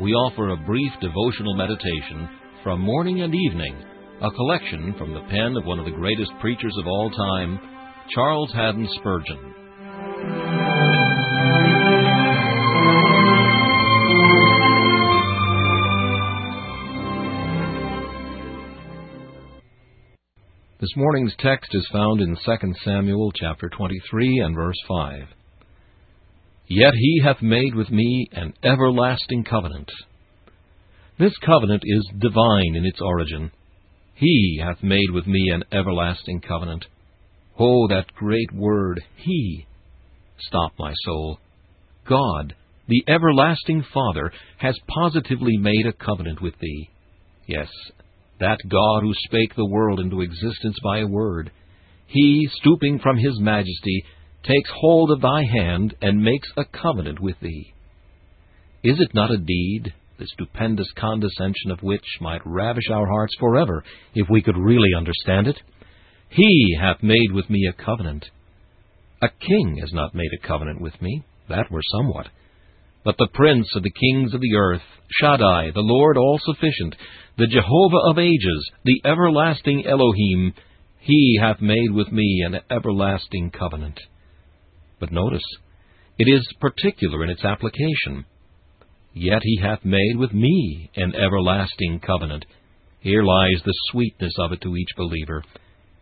we offer a brief devotional meditation from morning and evening, a collection from the pen of one of the greatest preachers of all time, Charles Haddon Spurgeon. This morning's text is found in 2 Samuel chapter 23 and verse 5. Yet he hath made with me an everlasting covenant. This covenant is divine in its origin. He hath made with me an everlasting covenant. Oh, that great word, He! Stop, my soul. God, the everlasting Father, has positively made a covenant with thee. Yes, that God who spake the world into existence by a word. He, stooping from his majesty, takes hold of thy hand and makes a covenant with thee. Is it not a deed, the stupendous condescension of which might ravish our hearts forever if we could really understand it? He hath made with me a covenant. A king has not made a covenant with me, that were somewhat. But the prince of the kings of the earth, Shaddai, the Lord all sufficient, the Jehovah of ages, the everlasting Elohim, he hath made with me an everlasting covenant. But notice, it is particular in its application. Yet he hath made with me an everlasting covenant. Here lies the sweetness of it to each believer.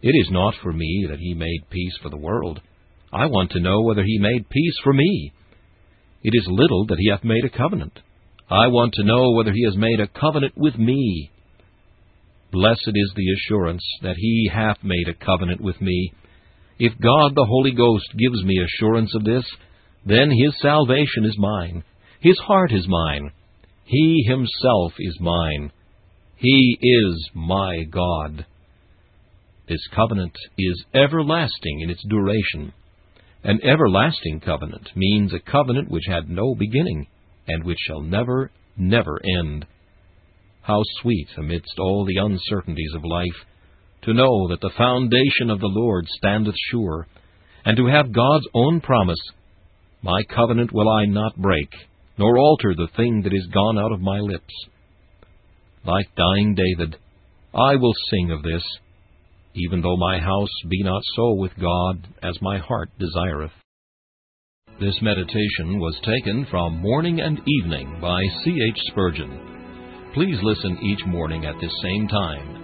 It is not for me that he made peace for the world. I want to know whether he made peace for me. It is little that he hath made a covenant. I want to know whether he has made a covenant with me. Blessed is the assurance that he hath made a covenant with me. If God the Holy Ghost gives me assurance of this, then his salvation is mine, his heart is mine, he himself is mine, he is my God. This covenant is everlasting in its duration. An everlasting covenant means a covenant which had no beginning, and which shall never, never end. How sweet, amidst all the uncertainties of life, to know that the foundation of the Lord standeth sure, and to have God's own promise, My covenant will I not break, nor alter the thing that is gone out of my lips. Like dying David, I will sing of this, even though my house be not so with God as my heart desireth. This meditation was taken from Morning and Evening by C. H. Spurgeon. Please listen each morning at this same time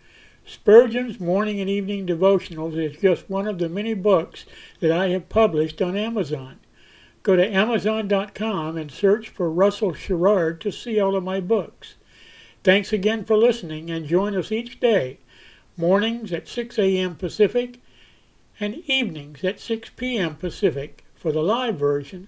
Spurgeon's Morning and Evening Devotionals is just one of the many books that I have published on Amazon. Go to Amazon.com and search for Russell Sherrard to see all of my books. Thanks again for listening and join us each day, mornings at 6 a.m. Pacific and evenings at 6 p.m. Pacific for the live version,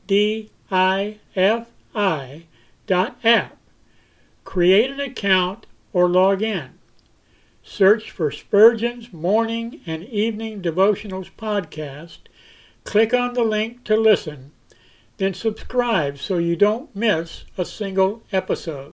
d i f i app. Create an account or log in. Search for Spurgeon's Morning and Evening Devotionals podcast. Click on the link to listen, then subscribe so you don't miss a single episode.